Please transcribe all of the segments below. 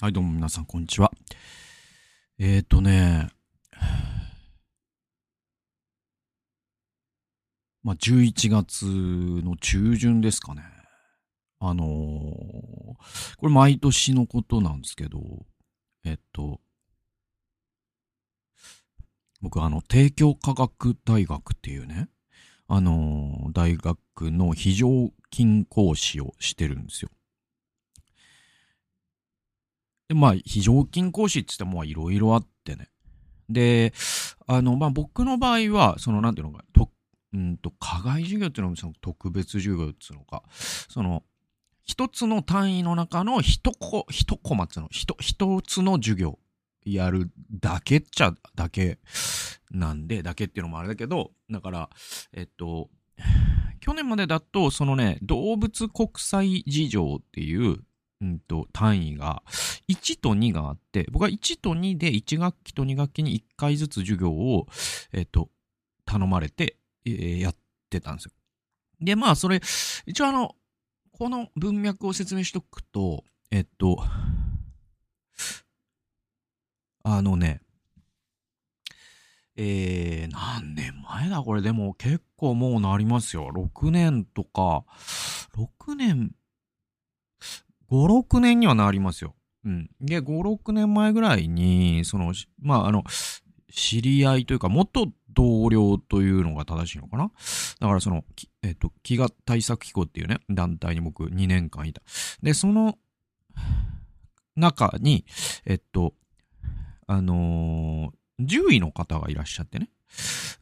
はい、どうも皆さん、こんにちは。えーとね、まあ、11月の中旬ですかね。あのーこれ毎年のことなんですけど、えっと、僕あの、帝京科学大学っていうね、あのー大学の非常勤講師をしてるんですよ。で、まあ、非常勤講師って言っても、いろいろあってね。で、あの、まあ、僕の場合は、その、なんていうのか、と、うんと、課外授業っていうのは、その特別授業っていうのか、その、一つの単位の中の一コ、一コマっていうの、一、一つの授業。やるだけっちゃだけなんで、だけっていうのもあれだけど、だから、えっと、去年までだと、そのね、動物国際事情っていう、うんと、単位が、1と2があって、僕は1と2で1学期と2学期に1回ずつ授業を、えっと、頼まれて、えーやってたんですよ。で、まあ、それ、一応あの、この文脈を説明しとくと、えっと、あのね、えー、何年前だこれ？でも結構もうなりますよ。6年とか、6年、5、6年にはなりますよ。うん。で、5、6年前ぐらいに、その、まあ、あの、知り合いというか、元同僚というのが正しいのかな？だからその、えっと、飢餓対策機構っていうね、団体に僕2年間いた。で、その中に、えっと、あのー獣医の方がいらっしゃってね。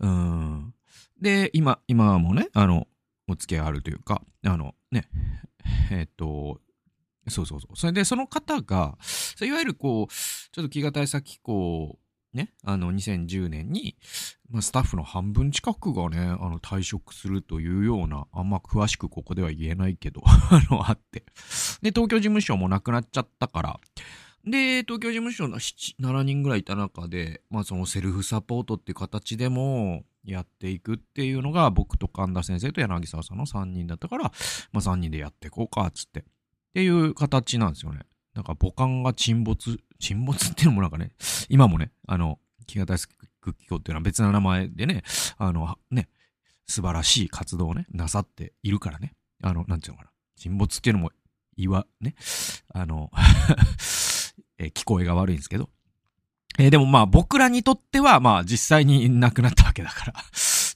うん。で、今、今もね、あの、お付き合いあるというか、あの、ね、えっと、そうそうそう。それで、その方が、いわゆるこう、ちょっと飢餓対策機構、ね、あの、2010年に、まあ、スタッフの半分近くがね、あの、退職するというような、あんま詳しくここでは言えないけど、あの、あって。で、東京事務所もなくなっちゃったから、で、東京事務所の7、7人ぐらいいた中で、まあそのセルフサポートっていう形でもやっていくっていうのが僕と神田先生と柳沢さんの3人だったから、まあ3人でやっていこうか、つって。っていう形なんですよね。なんか母艦が沈没、沈没っていうのもなんかね、今もね、あの、気が大好き機構っていうのは別な名前でね、あの、ね、素晴らしい活動をね、なさっているからね。あの、なんていうのかな。沈没っていうのも、いわ、ね、あの、えー聞こえが悪いんですけど。えーでもまあ僕らにとってはまあ実際に亡くなったわけだから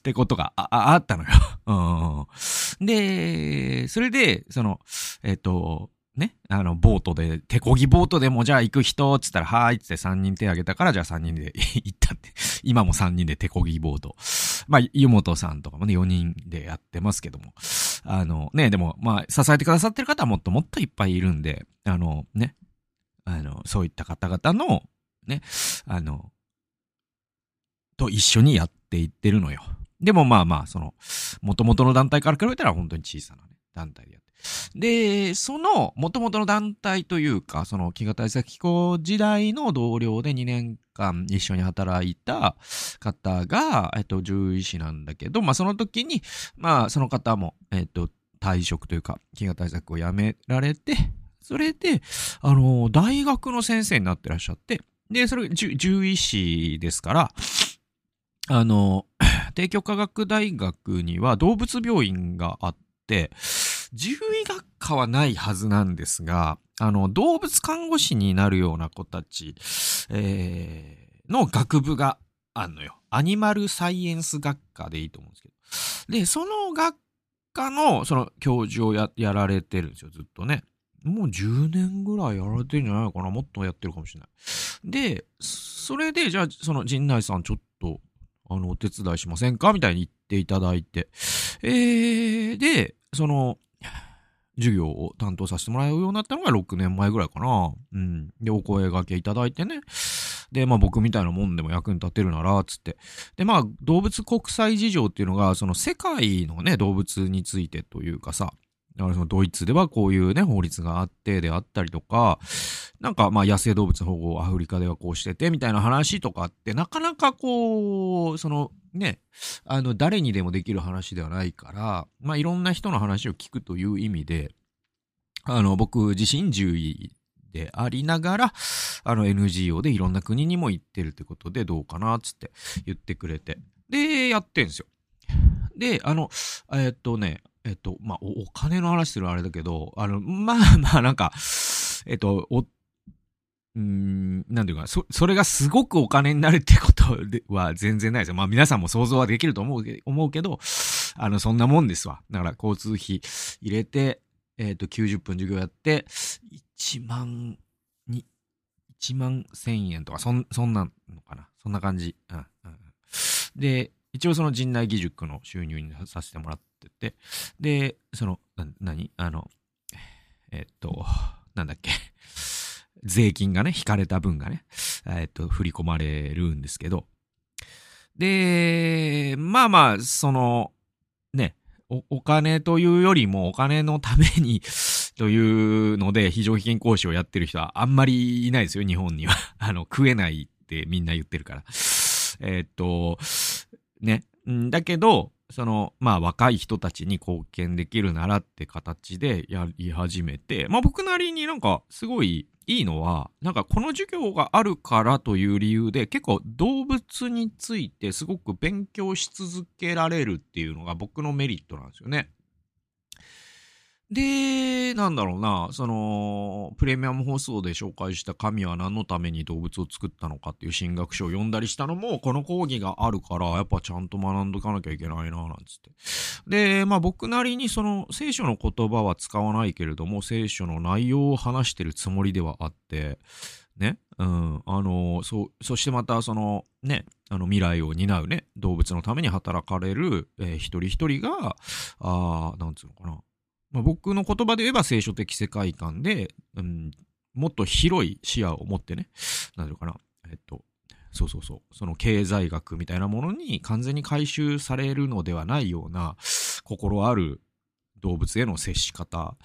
ってことがああったのよ。うん。で、それで、その、えっ、と、ね、あの、ボートで、手漕ぎボートでもじゃあ行く人、つったら、はーいっつって3人手挙げたから、じゃあ3人で 行ったって。今も3人で手漕ぎボート。まあ、湯本さんとかもね、4人でやってますけども。あの、ね、でも、まあ、支えてくださってる方はもっともっといっぱいいるんで、あの、ね、あの、そういった方々の、ね、あの、と一緒にやっていってるのよ。でもまあまあ、その、元々の団体から比べたら本当に小さなね、団体でやって。で、その、元々の団体というか、その、飢餓対策機構時代の同僚で2年間一緒に働いた方が、えっと、獣医師なんだけど、まあその時に、まあその方も、えっと、退職というか、飢餓対策をやめられて、それで、あの、大学の先生になってらっしゃって、で、それ、獣医師ですから、あの、帝京科学大学には動物病院があって、獣医学科はないはずなんですが、あの、動物看護師になるような子たち、えーの学部があんのよ。アニマルサイエンス学科でいいと思うんですけど。で、その学科の、その教授をや、やられてるんですよ、ずっとね。もう10年ぐらいやられてるんじゃないのかなもっとやってるかもしれない。で、それで、じゃあ、その陣内さんちょっと、あの、お手伝いしませんか？みたいに言っていただいて。えー、で、その、授業を担当させてもらうようになったのが6年前ぐらいかな。うん。で、お声掛けいただいてね。で、まあ僕みたいなもんでも役に立てるなら、つって。で、まあ動物国際事情っていうのが、その世界のね、動物についてというかさ、だからそのドイツではこういうね、法律があってであったりとか、なんかまあ野生動物保護をアフリカではこうしててみたいな話とかってなかなかこう、そのね、あの誰にでもできる話ではないから、まあいろんな人の話を聞くという意味で、あの僕自身獣医でありながら、あの NGO でいろんな国にも行ってるってことでどうかな、つって言ってくれて。で、やってんですよ。で、あの、えっとね、えっと、まあ、お金の話するあれだけど、あの、まあ まあなんか、えっと、お、うん、なんていうか、そ、それがすごくお金になるってことでは全然ないですよ。まあ皆さんも想像はできると思うけ思うけど、あの、そんなもんですわ。だから交通費入れて、えっ、ー、と、90分授業やって、1万、に、1万1000円とか、そん、そんなのかな。そんな感じ。うん、うん。で、一応その陣内義塾の収入にさせてもらっってて、で、その、な、何？あの、えっ、と、なんだっけ？税金がね、引かれた分がね、えっと、振り込まれるんですけど。で、まあまあ、その、ね、お、お金というよりもお金のために というので、非常勤講師をやってる人はあんまりいないですよ、日本には。あの、食えないってみんな言ってるから。えっと、ね。だけど、その、まあ若い人たちに貢献できるならって形でやり始めて、まあ僕なりになんかすごいいいのは、なんかこの授業があるからという理由で結構動物についてすごく勉強し続けられるっていうのが僕のメリットなんですよね。で、なんだろうな、その、プレミアム放送で紹介した神は何のために動物を作ったのかっていう進学書を読んだりしたのも、この講義があるから、やっぱちゃんと学んどかなきゃいけないな、なんつって。で、まあ僕なりにその、聖書の言葉は使わないけれども、聖書の内容を話してるつもりではあって、ね、うん、あの、そう、そしてまたその、ね、あの未来を担うね、動物のために働かれる、えー、一人一人が、ああ、なんつうのかな、まあ、僕の言葉で言えば聖書的世界観で、うん、もっと広い視野を持ってね、なんていうかな、えっと、そうそうそう、その経済学みたいなものに完全に回収されるのではないような心ある動物への接し方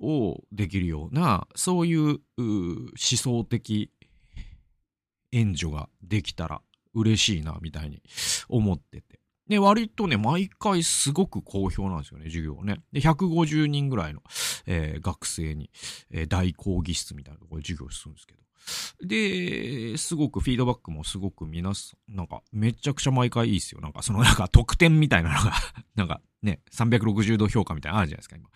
をできるような、そういう思想的援助ができたら嬉しいな、みたいに思ってて。で、割とね、毎回すごく好評なんですよね、授業ね。で、150人ぐらいの、えー、学生に、えー、大講義室みたいなところで授業するんですけど。で、すごくフィードバックもすごく皆さん、なんか、めちゃくちゃ毎回いいっすよ。なんか、そのなんか得点みたいなのが なんかね、360度評価みたいなのあるじゃないですか、今。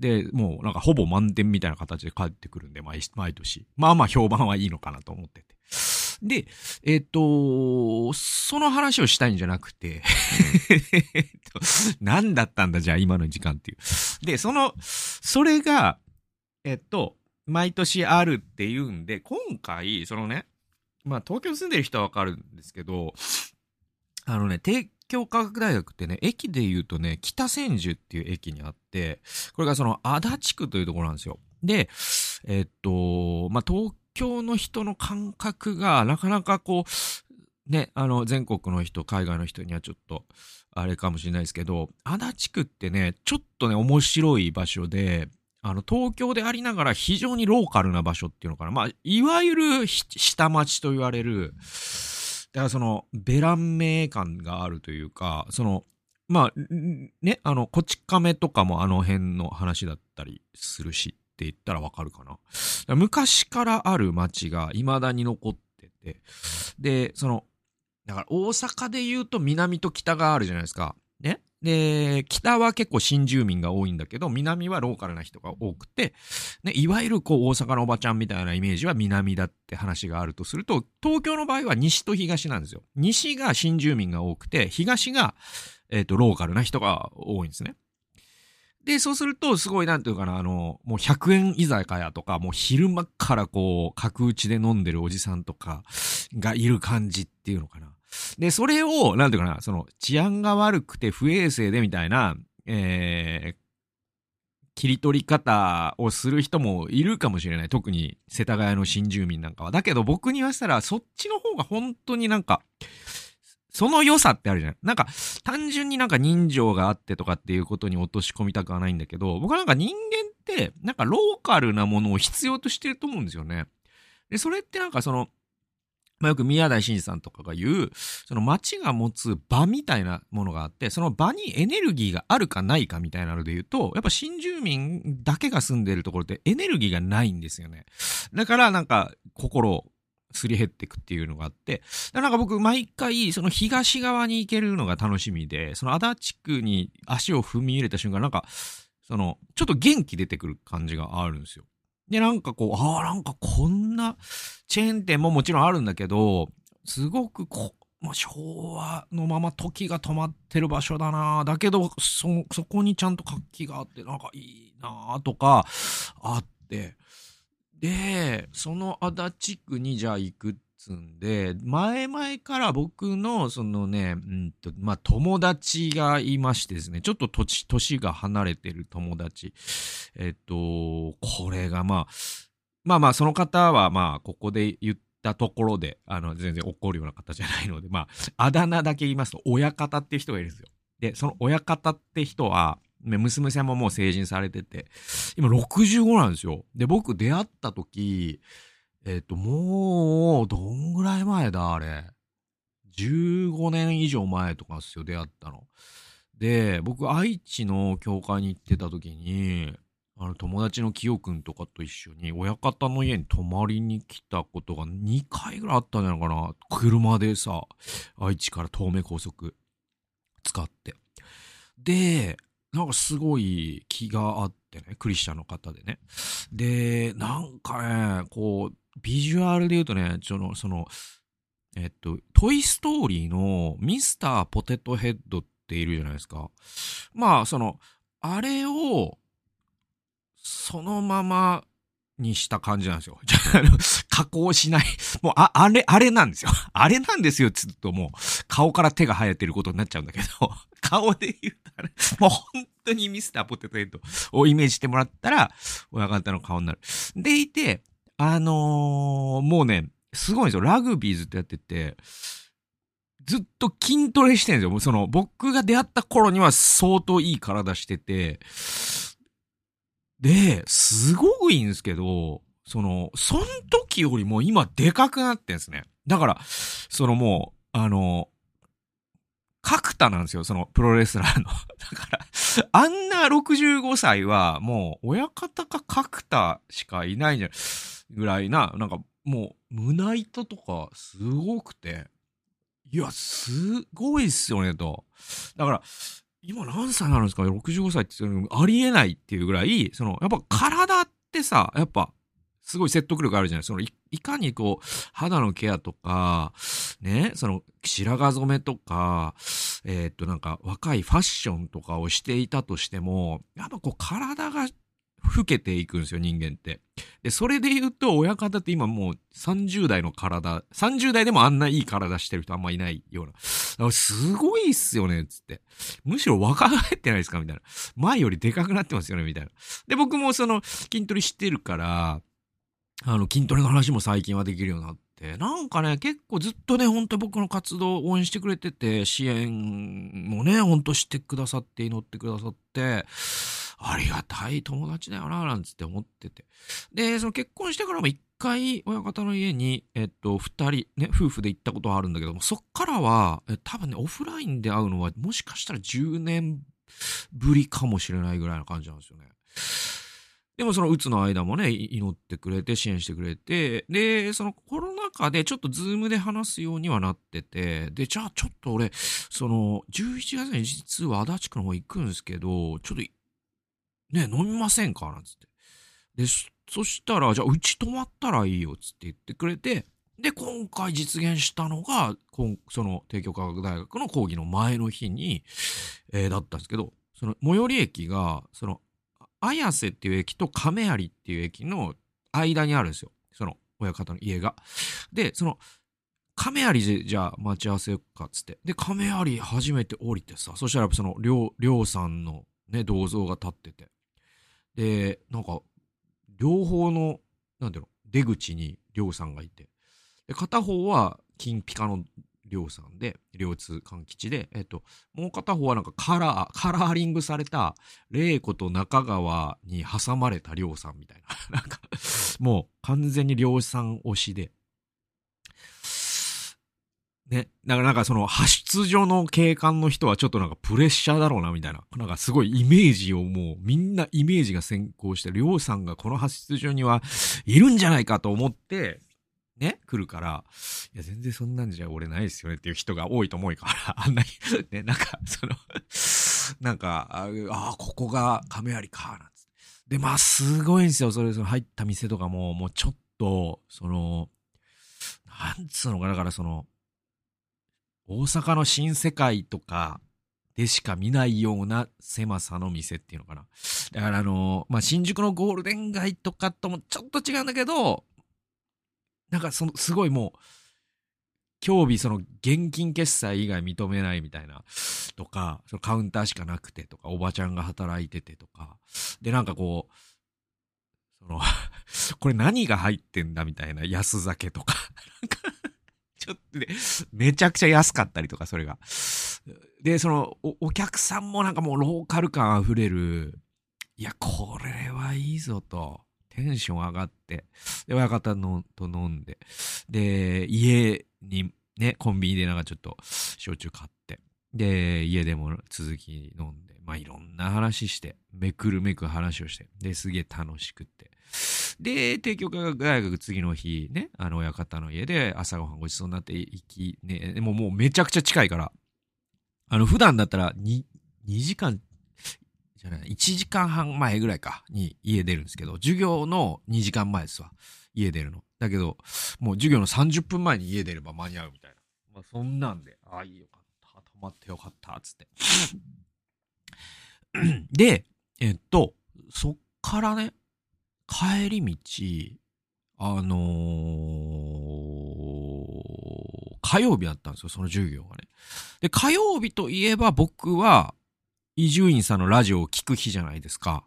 で、もうなんかほぼ満点みたいな形で返ってくるんで、毎毎年。まあまあ評判はいいのかなと思ってて。で、えっ、ー、と、その話をしたいんじゃなくて 何だったんだじゃあ今の時間っていう。で、その、それが、えっと、毎年あるっていうんで、今回、そのね、まあ東京住んでる人はわかるんですけど、あのね、帝京科学大学ってね、駅で言うとね、北千住っていう駅にあって、これがその足立区というところなんですよ。で、えっと、まあ東京の人の感覚がなかなかこう、ね、あの、全国の人、海外の人にはちょっと、あれかもしれないですけど、足立区ってね、ちょっとね、面白い場所で、あの、東京でありながら非常にローカルな場所っていうのかな。まあ、いわゆる下町と言われる、だからその、ベラン名感があるというか、その、まあ、ね、あの、こち亀とかもあの辺の話だったりするし、って言ったらわかるかな。昔からある街が未だに残ってて、で、その、だから大阪で言うと南と北があるじゃないですか。ね？で、北は結構新住民が多いんだけど、南はローカルな人が多くて、ね、いわゆるこう大阪のおばちゃんみたいなイメージは南だって話があるとすると、東京の場合は西と東なんですよ。西が新住民が多くて、東が、えっ、ー、と、ローカルな人が多いんですね。で、そうすると、すごい、なんていうかな、あの、もう100円居酒屋とか、もう昼間からこう、角打ちで飲んでるおじさんとかがいる感じっていうのかな。で、それを、なんていうかな、その、治安が悪くて不衛生でみたいな、えー、切り取り方をする人もいるかもしれない。特に世田谷の新住民なんかは。だけど僕に言わせたら、そっちの方が本当になんか、その良さってあるじゃん。なんか、単純になんか人情があってとかっていうことに落とし込みたくはないんだけど、僕はなんか人間って、なんかローカルなものを必要としてると思うんですよね。で、それってなんかその、まあ、よく宮台真司さんとかが言う、その街が持つ場みたいなものがあって、その場にエネルギーがあるかないかみたいなので言うと、やっぱ新住民だけが住んでるところってエネルギーがないんですよね。だからなんか心すり減っていくっていうのがあって、なんか僕毎回その東側に行けるのが楽しみで、その足立区に足を踏み入れた瞬間なんか、その、ちょっと元気出てくる感じがあるんですよ。で、なんかこう、ああ、なんかこんなチェーン店ももちろんあるんだけど、すごくこ、まあ、昭和のまま時が止まってる場所だなだけど、そ、そこにちゃんと活気があって、なんかいいなとか、あって、で、その足立区にじゃあ行くっつんで、前々から僕の、そのね、うんと、まあ、友達がいましてですね、ちょっと年、年が離れてる友達。えっと、これがまあ、まあまあ、その方はまあ、ここで言ったところで、あの、全然怒るような方じゃないので、まあ、あだ名だけ言いますと、親方っていう人がいるんですよ。で、その親方って人は、娘さんももう成人されてて、今65なんですよ。で、僕出会った時、えっ、と、もう、どんぐらい前だ、あれ。15年以上前とかっすよ、出会ったの。で、僕、愛知の教会に行ってた時に、あの、友達の清くんとかと一緒に、親方の家に泊まりに来たことが2回ぐらいあったんじゃないかな。車でさ、愛知から東名高速使って。で、なんかすごい気があってね、クリスチャンの方でね。で、なんかね、こう、ビジュアルで言うとね、その、その、えっと、トイストーリーのミスターポテトヘッドっているじゃないですか。まあ、その、あれを、そのままにした感じなんですよ。加工しない。もう、あ、あれ、あれなんですよ。あれなんですよ、つっともう、顔から手が生えてることになっちゃうんだけど、顔で言うとね、もう本当にミスターポテトヘッドをイメージしてもらったら、親方の顔になる。でいて、あのー、もうね、すごいんですよ。ラグビーずっとやってて、ずっと筋トレしてるんですよ。その、僕が出会った頃には相当いい体してて、で、すごくいいんですけど、その、その時よりも今でかくなってんですね。だから、そのもう、あの、角田なんですよ、そのプロレスラーの。だから、あんな65歳はもう親方か角田しかいないんじゃないぐらいな、なんかもう胸板とかすごくて、いや、すごいっすよね、と。だから、今何歳になるんですか ?65 歳ってありえないっていうぐらい、その、やっぱ体ってさ、やっぱ、すごい説得力あるじゃないそのい、いかにこう、肌のケアとか、ね、その、白髪染めとか、えー、っと、なんか、若いファッションとかをしていたとしても、やっぱこう、体が老けていくんですよ、人間って。で、それで言うと、親方って今もう30代の体、30代でもあんないい体してる人あんまいないような。すごいっすよね、つって。むしろ若返ってないですかみたいな。前よりでかくなってますよね、みたいな。で、僕もその筋トレしてるから、あの、筋トレの話も最近はできるようになって、なんかね、結構ずっとね、ほんと僕の活動を応援してくれてて、支援もね、ほんとしてくださって、祈ってくださって、ありがたい友達だよな、なんつって思ってて。で、その結婚してからも一回親方の家に、えっと、二人、ね、夫婦で行ったことはあるんだけども、そっからは、多分ね、オフラインで会うのは、もしかしたら10年ぶりかもしれないぐらいな感じなんですよね。でもそのうつの間もね、祈ってくれて、支援してくれて、で、そのコロナ禍でちょっとズームで話すようにはなってて、で、じゃあちょっと俺、その、11月に実は足立区の方行くんですけど、ちょっとね、飲みませんか？なんつって。で、そしたら、じゃあ、うち泊まったらいいよ、つって言ってくれて、で、今回実現したのが、その帝京科学大学の講義の前の日に、えー、だったんですけど、その最寄り駅が、その、綾瀬っていう駅と亀有っていう駅の間にあるんですよ。その親方の家が。で、その、亀有じゃあ待ち合わせよっかっつって。で、亀有初めて降りてさ、そしたらその、りょう、りょうさんのね、銅像が立ってて。で、なんか、両方の、なんていうの、出口にりょうさんがいて、で片方は金ピカのりょうさんで、両通勘吉で、えっと、もう片方はなんかカラー、カラーリングされた、玲子と中川に挟まれたりょうさんみたいな。なんか、もう完全にりょうさん推しで。ね。だからなんかその派出所の警官の人はちょっとなんかプレッシャーだろうなみたいな。なんかすごいイメージをもうみんなイメージが先行して、りょうさんがこの派出所にはいるんじゃないかと思って、ね、来るから、いや、全然そんなんじゃ俺ないですよねっていう人が多いと思うから、あんなに、ね、なんか、そのなんか、ああ、ここが亀有か、なんつって。で、まあ、すごいんですよ。それ、その入った店とかも、もうちょっと、その、なんつうのか、だからその、大阪の新世界とかでしか見ないような狭さの店っていうのかな。だからあの、まあ、新宿のゴールデン街とかともちょっと違うんだけど、なんかその、すごいもう、競技その現金決済以外認めないみたいなとか、そのカウンターしかなくてとか、おばちゃんが働いててとか、でなんかこう、その これ何が入ってんだみたいな安酒とか なんかちょっとね、めちゃくちゃ安かったりとか、それが。で、そのお、お客さんもなんかもうローカル感あふれる、いや、これはいいぞと。テンション上がって、で、親方のと飲んで、で、家にね、コンビニでなんかちょっと焼酎買って、で、家でも続き飲んで、まあいろんな話して、めくるめく話をして、で、すげえ楽しくって。で、帝京科学大学次の日ね、あの親方の家で朝ごはんごちそうになって行き、ね、でももうめちゃくちゃ近いから、あの普段だったら 2, 2時間じゃない、1時間半前ぐらいかに家出るんですけど、授業の2時間前ですわ。家出るの。だけど、もう授業の30分前に家出れば間に合うみたいな。まあそんなんで、ああ、いいよかった。泊まってよかった。つって。で、えっと、そっからね、帰り道、あのー、火曜日だったんですよ、その授業がね。で、火曜日といえば僕は、伊集院さんのラジオを聞く日じゃないですか。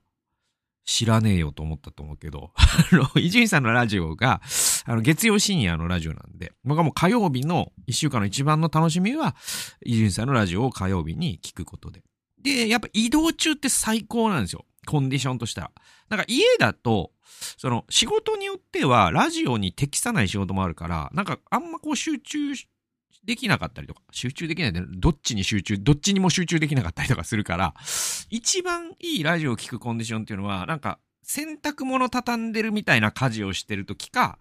知らねえよと思ったと思うけど、伊集院さんのラジオが、あの、月曜深夜のラジオなんで、僕はもう火曜日の一週間の一番の楽しみは、伊集院さんのラジオを火曜日に聞くことで。で、やっぱ移動中って最高なんですよ。コンディションとしたら。なんか家だと、その仕事によってはラジオに適さない仕事もあるから、なんかあんまこう集中しできなかったりとか、集中できないで、どっちに集中、どっちにも集中できなかったりとかするから、一番いいラジオを聴くコンディションっていうのは、なんか、洗濯物畳んでるみたいな家事をしてる時か、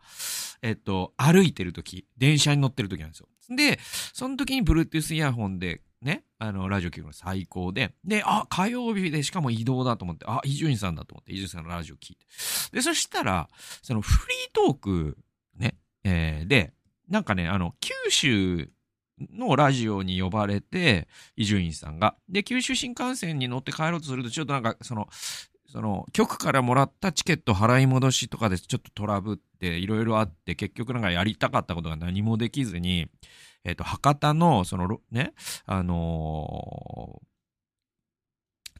えっと、歩いてる時、電車に乗ってる時なんですよ。で、その時に Bluetooth イヤホンでね、あの、ラジオ聴くの最高で、で、あ、火曜日でしかも移動だと思って、あ、伊集院さんだと思って、伊集院さんのラジオ聞いて。で、そしたら、そのフリートーク、ね、えー、で、なんかね、あの、九州のラジオに呼ばれて、伊集院さんが。で、九州新幹線に乗って帰ろうとすると、ちょっとなんか、その、その、局からもらったチケット払い戻しとかでちょっとトラブって、いろいろあって、結局なんかやりたかったことが何もできずに、えっ、ー、と、博多の、その、ね、あのー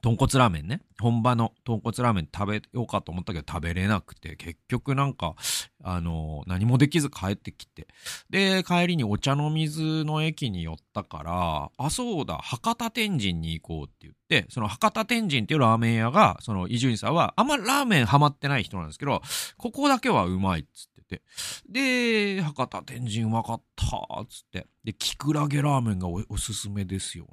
豚骨ラーメンね。本場の豚骨ラーメン食べようかと思ったけど食べれなくて、結局なんか、あのー、何もできず帰ってきて。で、帰りにお茶の水の駅に寄ったから、あ、そうだ、博多天神に行こうって言って、その博多天神っていうラーメン屋が、その伊集院さんは、あんまラーメンハマってない人なんですけど、ここだけはうまいっつってて。で、博多天神うまかったっつって。で、キクラゲラーメンがおすすめですよ。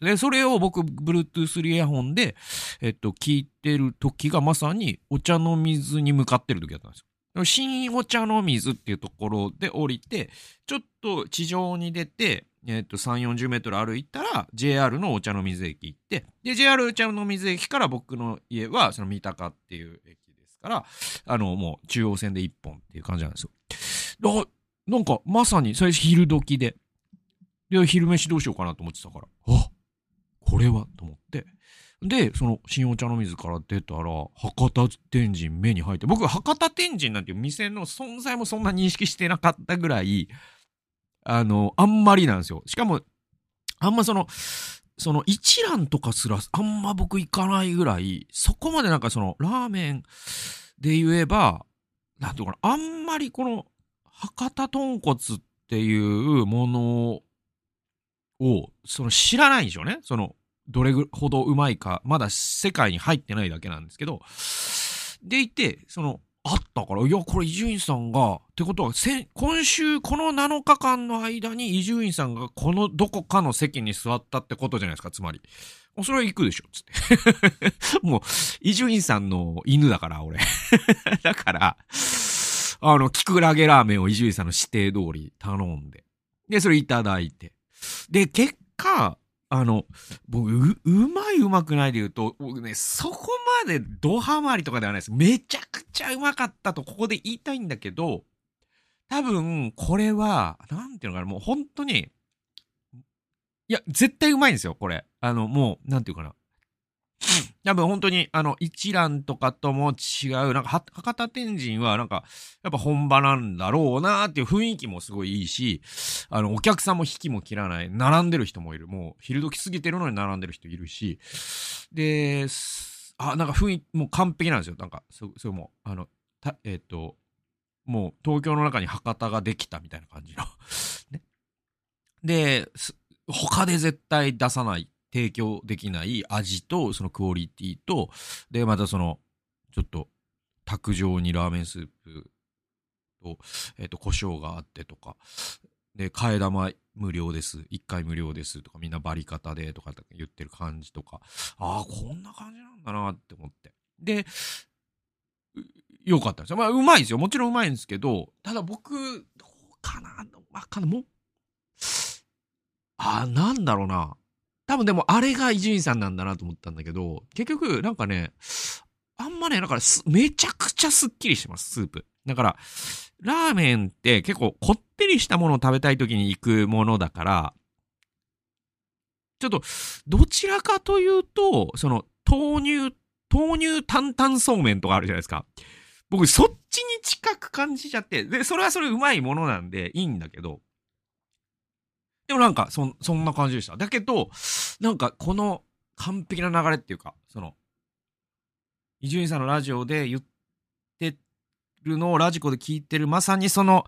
で、それを僕、Bluetooth イヤホンで、えっと、聞いてる時がまさにお茶の水に向かってる時だったんですよ。新お茶の水っていうところで降りて、ちょっと地上に出て、えっと、3、40メートル歩いたら、JR のお茶の水駅行って、で、JR お茶の水駅から僕の家は、その三鷹っていう駅ですから、あの、もう中央線で1本っていう感じなんですよ。だなんか、まさに、それ昼時で。で、昼飯どうしようかなと思ってたから、あこれはと思って。で、その新お茶の水から出たら、博多天神目に入って、僕博多天神なんていう店の存在もそんな認識してなかったぐらい、あの、あんまりなんですよ。しかも、あんまその、その一蘭とかすらあんま僕行かないぐらい、そこまでなんかそのラーメンで言えば、なんていうかな、あんまりこの博多豚骨っていうものを、その知らないんでしょうね。その、どれほどうまいか、まだ世界に入ってないだけなんですけど、でいて、その、あったから、いや、これ伊集院さんが、ってことは、今週、この7日間の間に伊集院さんがこのどこかの席に座ったってことじゃないですか、つまり。それは行くでしょ、つって。もう、伊集院さんの犬だから、俺。だから、あの、キクラゲラーメンを伊集院さんの指定通り頼んで。で、それいただいて。で、結果、あの、僕、う、うまいうまくないで言うと、僕ね、そこまでドハマりとかではないです。めちゃくちゃうまかったとここで言いたいんだけど、多分、これは、なんていうのかな、もう本当に、いや、絶対うまいんですよ、これ。あの、もう、なんていうかな。多分本当に、あの、一蘭とかとも違う、なんか、博多天神は、なんか、やっぱ本場なんだろうなっていう雰囲気もすごいいいし、あの、お客さんも引きも切らない、並んでる人もいる。もう、昼時過ぎてるのに並んでる人いるし、で、あ、なんか雰囲気、もう完璧なんですよ。なんか、そ、それも、あの、た、えっ、ー、と、もう、東京の中に博多ができたみたいな感じのね。で、他で絶対出さない提供できない味と、そのクオリティと、で、またその、ちょっと、卓上にラーメンスープと、えっ、ー、と、胡椒があってとか、で、替え玉無料です。一回無料ですとか、みんなバリ方でとか言ってる感じとか、ああ、こんな感じなんだなって思って。で、よかったですよ。まあ、うまいですよ。もちろんうまいんですけど、ただ僕、どうかなわかんない。もう、ああ、なんだろうな。多分でもあれが伊集院さんなんだなと思ったんだけど、結局なんかね、あんまね、だからめちゃくちゃスッキリしてます、スープ。だから、ラーメンって結構こってりしたものを食べたい時に行くものだから、ちょっと、どちらかというと、その、豆乳、豆乳担々そうめんとかあるじゃないですか。僕、そっちに近く感じちゃって、で、それはそれうまいものなんでいいんだけど、でもなんか、そ、そんな感じでした。だけど、なんか、この完璧な流れっていうか、その、伊集院さんのラジオで言ってるのをラジコで聞いてる、まさにその、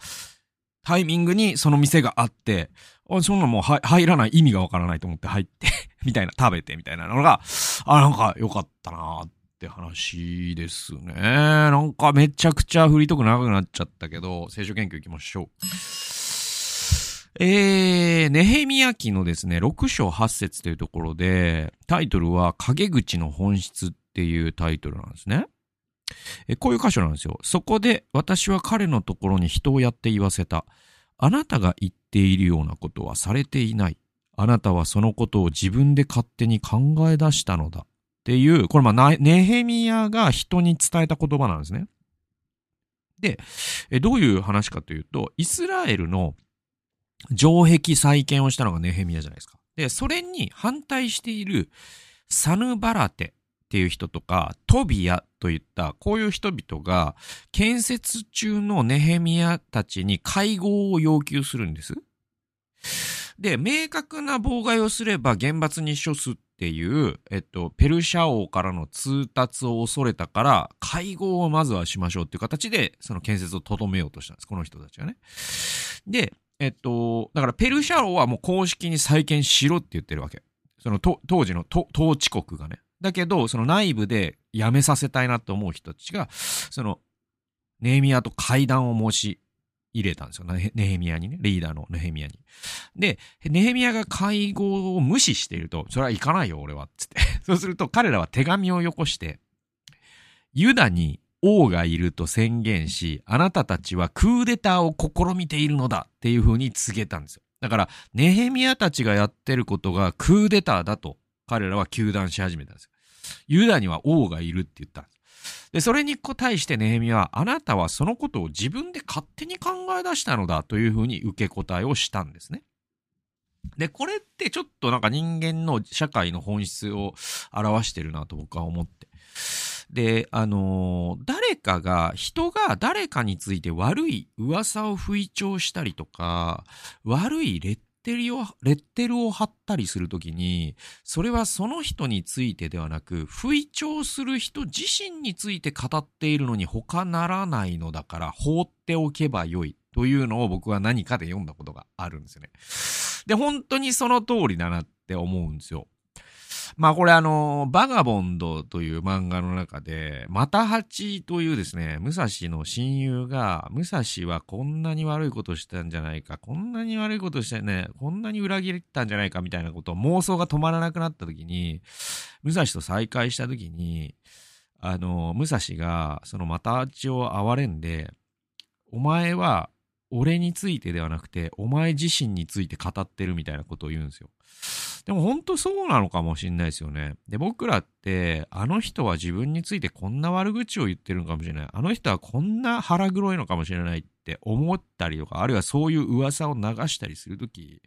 タイミングにその店があって、あそんなもう入らない意味がわからないと思って入って みたいな、食べてみたいなのが、あ、なんか良かったなって話ですね。なんかめちゃくちゃ振りとく長くなっちゃったけど、聖書研究行きましょう。えー、ネヘミヤ記のですね、6章8節というところで、タイトルは、陰口の本質っていうタイトルなんですね。えこういう箇所なんですよ。そこで、私は彼のところに人をやって言わせた。あなたが言っているようなことはされていない。あなたはそのことを自分で勝手に考え出したのだ。っていう、これまあ、ネヘミヤが人に伝えた言葉なんですね。で、えどういう話かというと、イスラエルの城壁再建をしたのがネヘミヤじゃないですか。で、それに反対しているサヌバラテっていう人とか、トビアといったこういう人々が建設中のネヘミヤたちに会合を要求するんです。で、明確な妨害をすれば厳罰に処すっていう、えっと、ペルシャ王からの通達を恐れたから、会合をまずはしましょうっていう形で、その建設をとどめようとしたんです。この人たちがね。で、えっと、だからペルシャ王はもう公式に再建しろって言ってるわけ。その当時の統治国がね。だけど、その内部でやめさせたいなって思う人たちが、その、ネヘミヤと会談を申し入れたんですよ。ネヘミヤにね。リーダーのネヘミヤに。で、ネヘミヤが会合を無視していると、それは行かないよ、俺は。つって。そうすると彼らは手紙をよこして、ユダに王がいると宣言し、あなたたちはクーデターを試みているのだっていう風に告げたんですよ。だから、ネヘミヤたちがやってることがクーデターだと彼らは糾弾し始めたんですよ。ユダには王がいるって言ったんです。で、それに対してネヘミヤは、あなたはそのことを自分で勝手に考え出したのだという風に受け答えをしたんですね。で、これってちょっとなんか人間の社会の本質を表してるなと僕は思って。で、あのー、誰かが、人が誰かについて悪い噂を吹聴したりとか、悪いレッテルを、レッテルを貼ったりするときに、それはその人についてではなく、吹聴する人自身について語っているのに他ならないのだから放っておけばよい。というのを僕は何かで読んだことがあるんですよね。で、本当にその通りだなって思うんですよ。まあこれあの、バガボンドという漫画の中で、マタハチというですね、武蔵の親友が、武蔵はこんなに悪いことしたんじゃないか、こんなに悪いことしてね、こんなに裏切ったんじゃないかみたいなことを妄想が止まらなくなった時に、武蔵と再会した時に、あの、武蔵がそのマタハチを憐れんで、お前は俺についてではなくて、お前自身について語ってるみたいなことを言うんですよ。でも本当そうなのかもしんないですよね。で、僕らって、あの人は自分についてこんな悪口を言ってるのかもしれない。あの人はこんな腹黒いのかもしれないって思ったりとか、あるいはそういう噂を流したりするとき、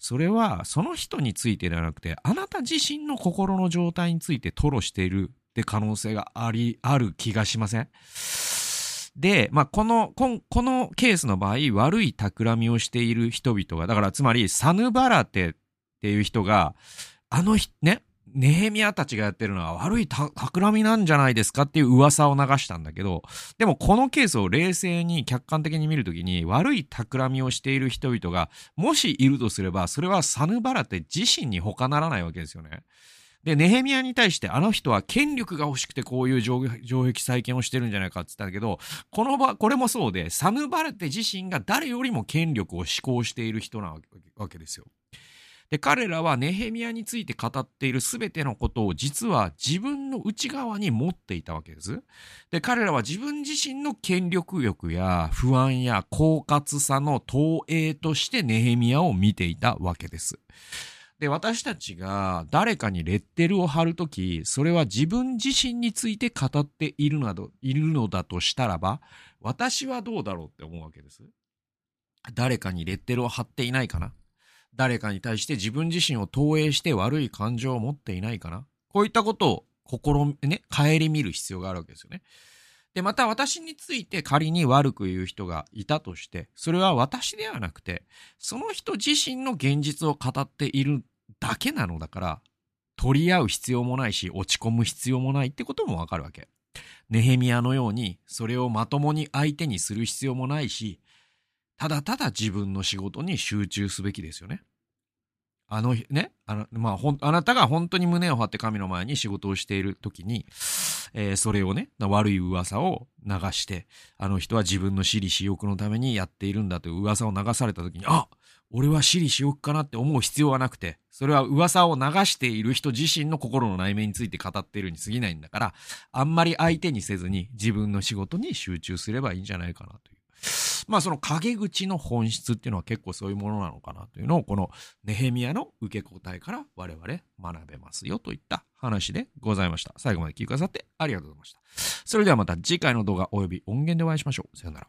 それはその人についてではなくて、あなた自身の心の状態について吐露しているって可能性があり、ある気がしません？で、まあ、この、ここのケースの場合、悪い企みをしている人々が、だからつまり、サヌバラテっていう人が、あのね、ネヘミヤたちがやってるのは悪い企みなんじゃないですかっていう噂を流したんだけど、でもこのケースを冷静に客観的に見るときに悪い企みをしている人々がもしいるとすれば、それはサヌバラテ自身に他ならないわけですよね。で、ネヘミヤに対してあの人は権力が欲しくてこういう城壁再建をしてるんじゃないかって言ったんだけど、この場、これもそうで、サヌバルテ自身が誰よりも権力を施行している人なわけですよ。で、彼らはネヘミヤについて語っている全てのことを実は自分の内側に持っていたわけです。で、彼らは自分自身の権力欲や不安や狡猾さの投影としてネヘミヤを見ていたわけです。で、私たちが誰かにレッテルを貼るとき、それは自分自身について語っているなど、いるのだとしたらば、私はどうだろうって思うわけです。誰かにレッテルを貼っていないかな誰かに対して自分自身を投影して悪い感情を持っていないかな？こういったことを心、ね、顧みる必要があるわけですよね。で、また私について仮に悪く言う人がいたとして、それは私ではなくて、その人自身の現実を語っているだけなのだから、取り合う必要もないし、落ち込む必要もないってこともわかるわけ。ネヘミヤのように、それをまともに相手にする必要もないし、ただただ自分の仕事に集中すべきですよね。あのね、あの、まあ、ほん、あなたが本当に胸を張って神の前に仕事をしている時に、えー、それをね、悪い噂を流して、あの人は自分の私利私欲のためにやっているんだという噂を流された時に、あ俺は私利私欲かなって思う必要はなくて、それは噂を流している人自身の心の内面について語っているに過ぎないんだから、あんまり相手にせずに自分の仕事に集中すればいいんじゃないかなという。まあその陰口の本質っていうのは結構そういうものなのかなというのをこのネヘミヤの受け答えから我々学べますよといった話でございました。最後まで聞いてくださってありがとうございました。それではまた次回の動画及び音源でお会いしましょう。さよなら。